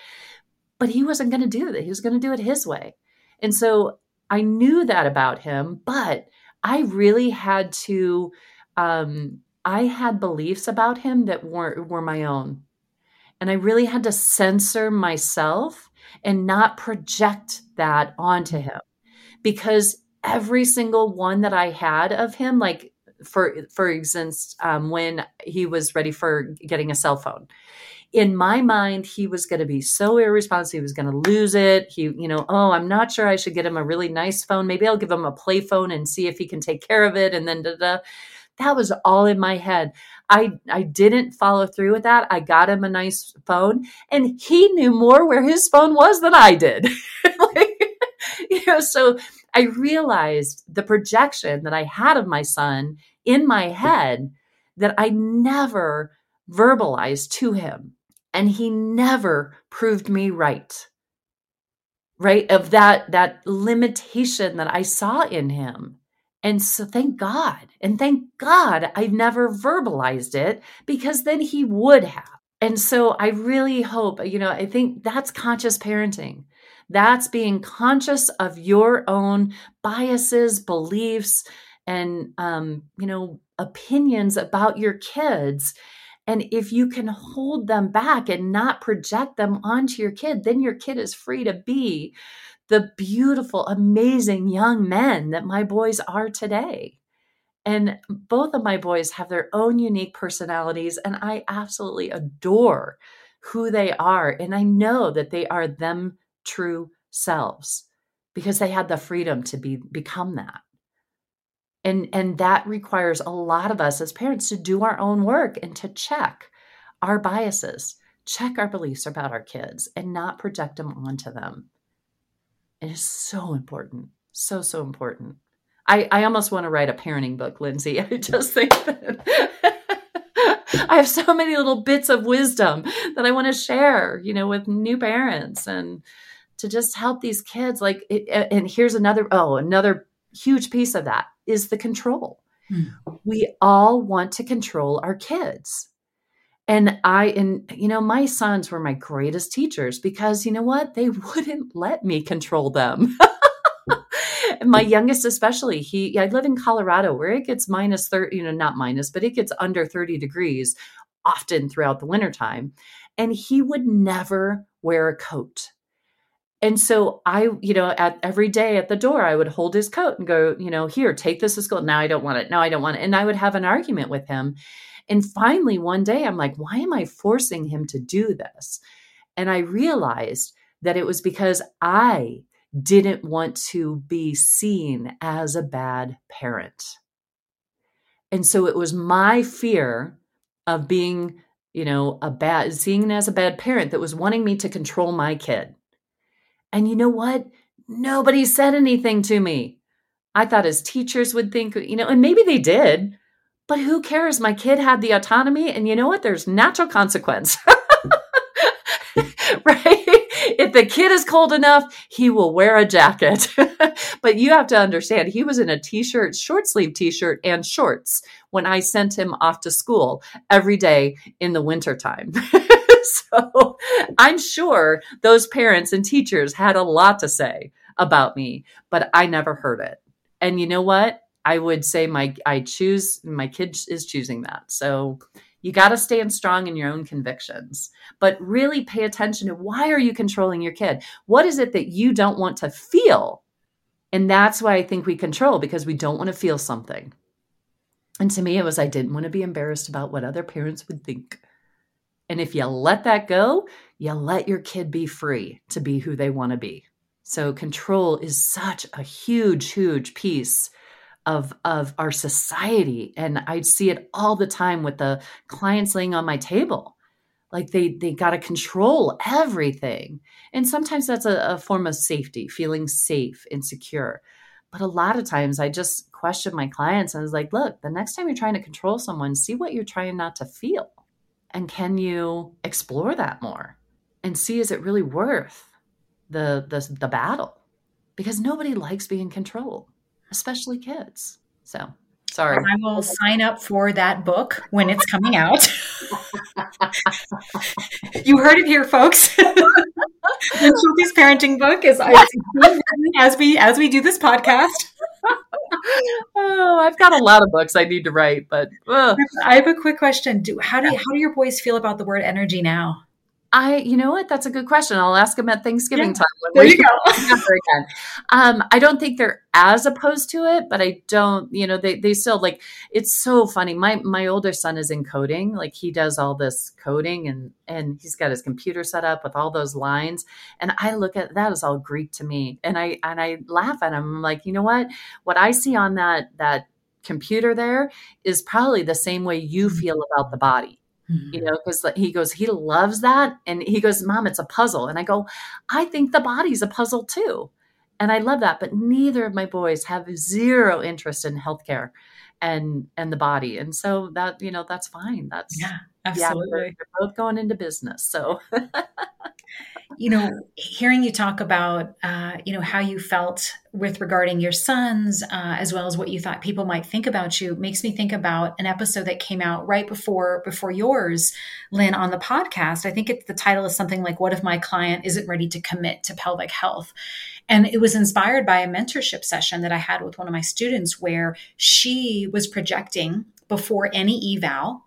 but he wasn't going to do that. He was going to do it his way. And so i knew that about him but i really had to um i had beliefs about him that weren't were my own. And i really had to censor myself and not project that onto him. Because every single one that I had of him, like for for instance, um, when he was ready for getting a cell phone, in my mind, he was going to be so irresponsible. He was going to lose it. He, you know, oh, I'm not sure I should get him a really nice phone. Maybe I'll give him a play phone and see if he can take care of it. And then da da. That was all in my head. I I didn't follow through with that. I got him a nice phone and he knew more where his phone was than I did. like, you know, so I realized the projection that I had of my son in my head that I never verbalized to him. And he never proved me right. Right? Of that that limitation that I saw in him. And so thank God. And thank God I never verbalized it because then he would have. And so I really hope, you know, I think that's conscious parenting. That's being conscious of your own biases, beliefs, and, um, you know, opinions about your kids. And if you can hold them back and not project them onto your kid, then your kid is free to be the beautiful, amazing young men that my boys are today. And both of my boys have their own unique personalities, and I absolutely adore who they are. And I know that they are them true selves because they had the freedom to be become that. And and that requires a lot of us as parents to do our own work and to check our biases, check our beliefs about our kids and not project them onto them. It is so important. So so important. I, I almost want to write a parenting book, Lindsey. I just think that I have so many little bits of wisdom that I want to share, you know, with new parents and to just help these kids. Like, it, and here's another, oh, another huge piece of that is the control. Hmm. We all want to control our kids. And I, and you know, my sons were my greatest teachers because you know what? They wouldn't let me control them. my youngest especially he i live in colorado where it gets minus 30 you know not minus but it gets under 30 degrees often throughout the wintertime and he would never wear a coat and so i you know at every day at the door i would hold his coat and go you know here take this to school now i don't want it. Now i don't want it. And i would have an argument with him. And finally one day i'm like why am i forcing him to do this? And i realized that it was because i didn't want to be seen as a bad parent. And so it was my fear of being, you know, a bad, seen as a bad parent that was wanting me to control my kid. And you know what? Nobody said anything to me. I thought his teachers would think, you know, and maybe they did, but who cares? My kid had the autonomy. And you know what? There's natural consequence. right? if the kid is cold enough, he will wear a jacket. but you have to understand, he was in a t shirt, short sleeve t shirt, and shorts when I sent him off to school every day in the wintertime. so I'm sure those parents and teachers had a lot to say about me, but I never heard it. And you know what? I would say my I choose my kid is choosing that. So you got to stand strong in your own convictions, but really pay attention to why are you controlling your kid? What is it that you don't want to feel? And that's why I think we control because we don't want to feel something. And to me, it was I didn't want to be embarrassed about what other parents would think. And if you let that go, you let your kid be free to be who they want to be. So, control is such a huge, huge piece of of our society. And i see it all the time with the clients laying on my table. Like they they got to control everything. And sometimes that's a, a, form of safety feeling safe and secure. But a lot of times i just question my clients. And i was like look the next time you're trying to control someone see what you're trying not to feel and can you explore that more and see is it really worth the the, the battle because nobody likes being controlled especially kids. So sorry. I will sign up for that book when it's coming out. you heard it here, folks. Schulte's parenting book is as we as we do this podcast. Oh, I've got a lot of books I need to write, but. I have a quick question. Do how do you, how do your boys feel about the word energy now? I, you know what? That's a good question. I'll ask them at Thanksgiving yeah, time. there you go. again. Um, I don't think they're as opposed to it, but I don't, you know, they, they still like, it's so funny. My, my older son is in coding. Like he does all this coding and, and he's got his computer set up with all those lines. And I look at that as all Greek to me. And I, and I laugh at him. I'm like, you know what? What I see on that, that computer there is probably the same way you mm-hmm. feel about the body Mm-hmm. You know, because he goes, he loves that. And he goes, Mom, it's a puzzle. And I go, I think the body's a puzzle too. And I love that. But neither of my boys have zero interest in healthcare and and the body. And so that, you know, that's fine. That's yeah, absolutely. Yeah, we're, we're both going into business. So you know, hearing you talk about, uh, you know, how you felt with regarding your sons, uh, as well as what you thought people might think about you, makes me think about an episode that came out right before before yours, Lynn, on the podcast. I think it, the title is something like "What if my client isn't ready to commit to pelvic health?" And it was inspired by a mentorship session that I had with one of my students, where she was projecting before any eval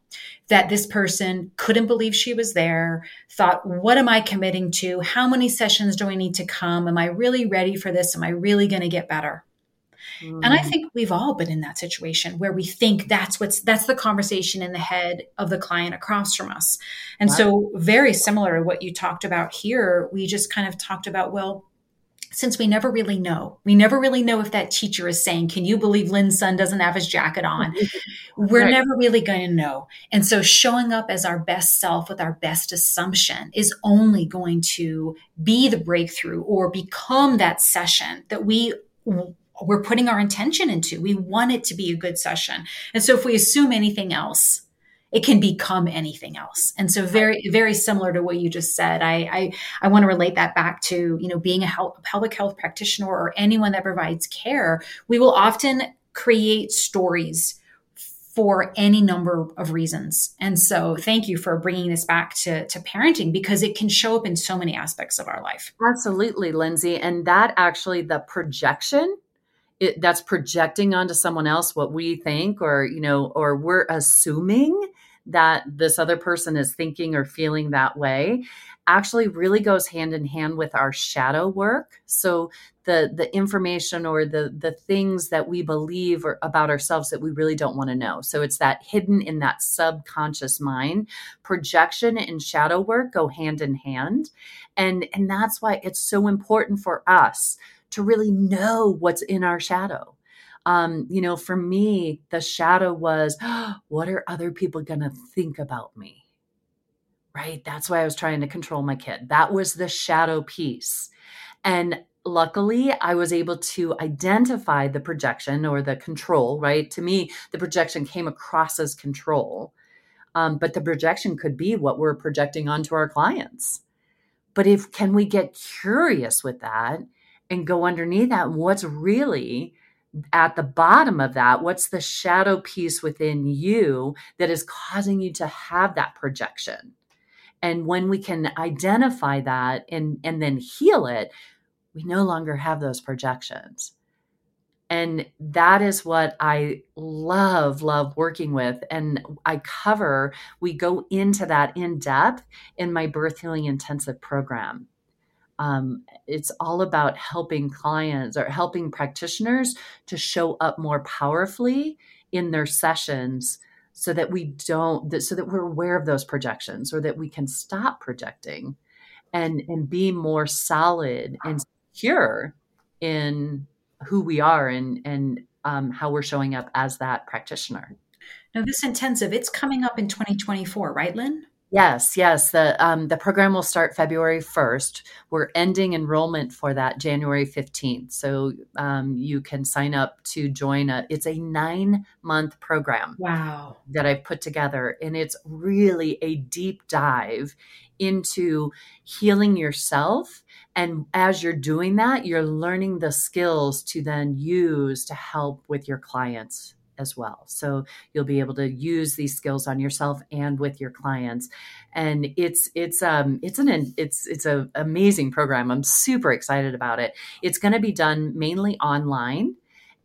that this person couldn't believe she was there, thought, what am I committing to? How many sessions do I need to come? Am I really ready for this? Am I really going to get better? Mm. And I mm. think we've all been in that situation where we think that's what's that's the conversation in the head of the client across from us. And wow. so very similar to what you talked about here, we just kind of talked about well, since we never really know. We never really know if that teacher is saying, Can you believe Lynn's son doesn't have his jacket on? We're right. never really going to know. And so showing up as our best self with our best assumption is only going to be the breakthrough or become that session that we we're putting our intention into. We want it to be a good session. And so if we assume anything else, it can become anything else. And so very, very similar to what you just said. I, I, I want to relate that back to, you know, being a, health, pelvic health practitioner or anyone that provides care. We will often create stories for any number of reasons. And so thank you for bringing this back to, to parenting because it can show up in so many aspects of our life. Absolutely, Lindsey. And that actually, the projection it, that's projecting onto someone else what we think or you know or we're assuming that this other person is thinking or feeling that way actually really goes hand in hand with our shadow work. So the the information or the the things that we believe or about ourselves that we really don't want to know. So it's that hidden in that subconscious mind. Projection and shadow work go hand in hand. And and that's why it's so important for us to really know what's in our shadow um, you know, for me, the shadow was, what are other people going to think about me? Right. That's why I was trying to control my kid. That was the shadow piece. And luckily, I was able to identify the projection or the control, right? To me, the projection came across as control. Um, but the projection could be what we're projecting onto our clients. But if can we get curious with that and go underneath that? What's really at the bottom of that, what's the shadow piece within you that is causing you to have that projection? And when we can identify that and, and then heal it, we no longer have those projections. And that is what I love, love working with. And I cover, we go into that in depth in my birth healing intensive program um, it's all about helping clients or helping practitioners to show up more powerfully in their sessions so that we don't that, so that we're aware of those projections or that we can stop projecting and and be more solid and secure in who we are and and um, how we're showing up as that practitioner. Now this intensive it's coming up in 2024 right lynn Yes, yes. The um, the program will start February first. We're ending enrollment for that January fifteenth. So um, you can sign up to join a. It's a nine month program. Wow. That I've put together, and it's really a deep dive into healing yourself. And as you're doing that, you're learning the skills to then use to help with your clients as well. So you'll be able to use these skills on yourself and with your clients. And it's it's um it's an it's it's an amazing program. I'm super excited about it. It's going to be done mainly online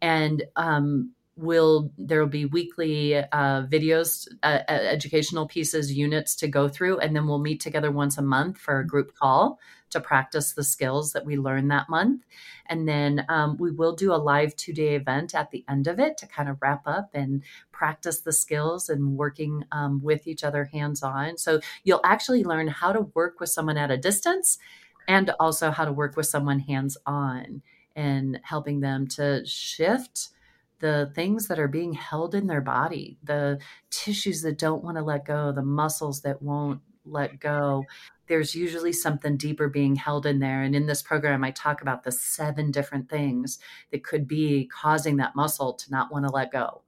and um will there will be weekly uh, videos uh, educational pieces units to go through and then we'll meet together once a month for a group call to practice the skills that we learn that month. And then um, we will do a live two day event at the end of it to kind of wrap up and practice the skills and working um, with each other hands on. So you'll actually learn how to work with someone at a distance and also how to work with someone hands on and helping them to shift the things that are being held in their body, the tissues that don't want to let go, the muscles that won't let go, there's usually something deeper being held in there. And in this program, I talk about the seven different things that could be causing that muscle to not want to let go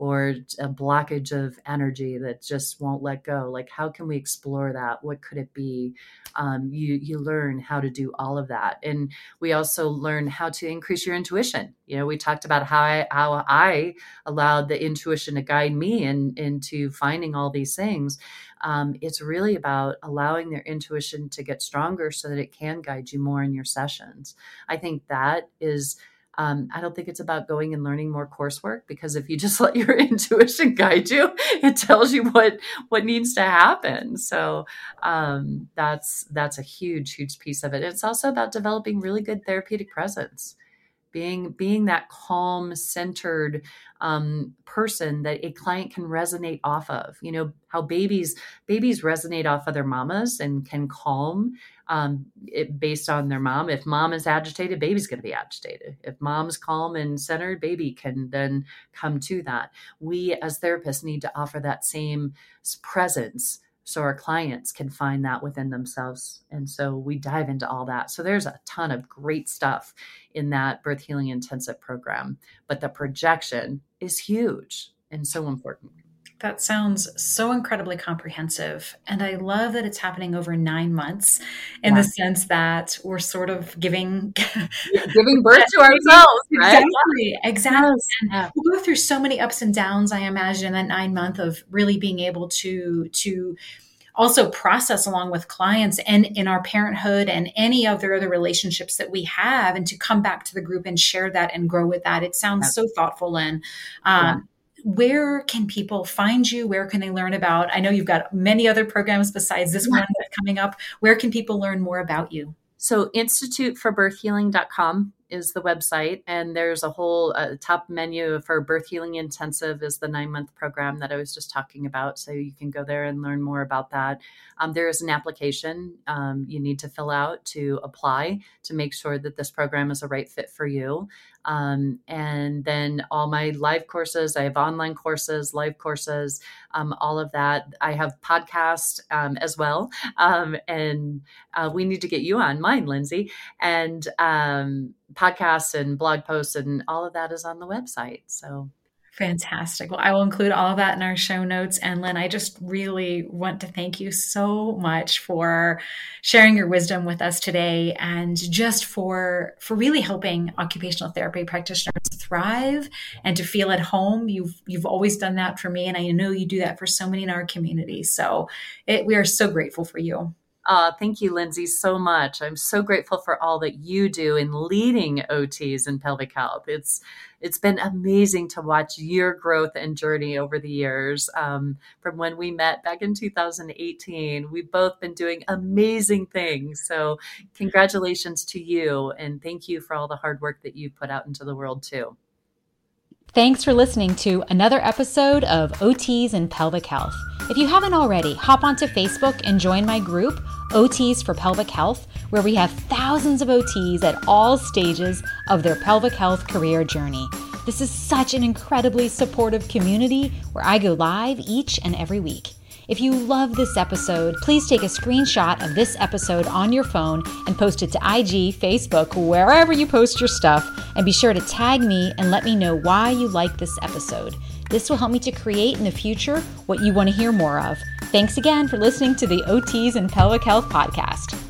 or a blockage of energy that just won't let go like how can we explore that? What could it be? Um, you you learn how to do all of that. And we also learn how to increase your intuition. You know we talked about how i how i allowed the intuition to guide me in, into finding all these things. Um, it's really about allowing their intuition to get stronger so that it can guide you more in your sessions. I think that is um, I don't think it's about going and learning more coursework because if you just let your intuition guide you, it tells you what what needs to happen. So um, that's that's a huge huge piece of it. It's also about developing really good therapeutic presence being being that calm centered um, person that a client can resonate off of you know how babies babies resonate off of their mamas and can calm um, it, based on their mom. If mom is agitated baby's going to be agitated. If mom's calm and centered baby can then come to that. We as therapists need to offer that same presence so our clients can find that within themselves. And so we dive into all that. So there's a ton of great stuff in that birth healing intensive program, but the projection is huge and so important. That sounds so incredibly comprehensive. And I love that it's happening over nine months in yeah. the sense that we're sort of giving giving birth to ourselves, right? Exactly. Exactly. Yes. we'll go through so many ups and downs, I imagine, in that nine month of really being able to to also process along with clients and in our parenthood and any other other relationships that we have and to come back to the group and share that and grow with that it sounds so thoughtful and um, where can people find you? Where can they learn about? I know you've got many other programs besides this one that's coming up. Where can people learn more about you? So, instituteforbirthhealing.com is the website, and there's a whole uh, top menu for Birth Healing Intensive is the nine month program that I was just talking about. So you can go there and learn more about that. Um, there is an application um, you need to fill out to apply to make sure that this program is a right fit for you. Um, and then all my live courses, I have online courses, live courses, um, all of that. I have podcast um, as well. Um, and uh, we need to get you on mine, Lindsey. And um, podcasts and blog posts and all of that is on the website. So Fantastic. Well, I will include all of that in our show notes. And Lynn, I just really want to thank you so much for sharing your wisdom with us today and just for for really helping occupational therapy practitioners thrive and to feel at home. You've you've always done that for me, and I know you do that for so many in our community. So it, we are so grateful for you. Uh, thank you, Lindsey, so much. I'm so grateful for all that you do in leading OTs in pelvic health. It's it's been amazing to watch your growth and journey over the years. Um, from when we met back in 2018, we've both been doing amazing things. So, congratulations to you, and thank you for all the hard work that you put out into the world too. Thanks for listening to another episode of OTs and Pelvic Health. If you haven't already, hop onto Facebook and join my group, OTs for Pelvic Health, where we have thousands of OTs at all stages of their pelvic health career journey. This is such an incredibly supportive community where I go live each and every week. If you love this episode, please take a screenshot of this episode on your phone and post it to IG, Facebook, wherever you post your stuff, and be sure to tag me and let me know why you like this episode. This will help me to create in the future what you want to hear more of. Thanks again for listening to the OTs and Pelvic Health Podcast.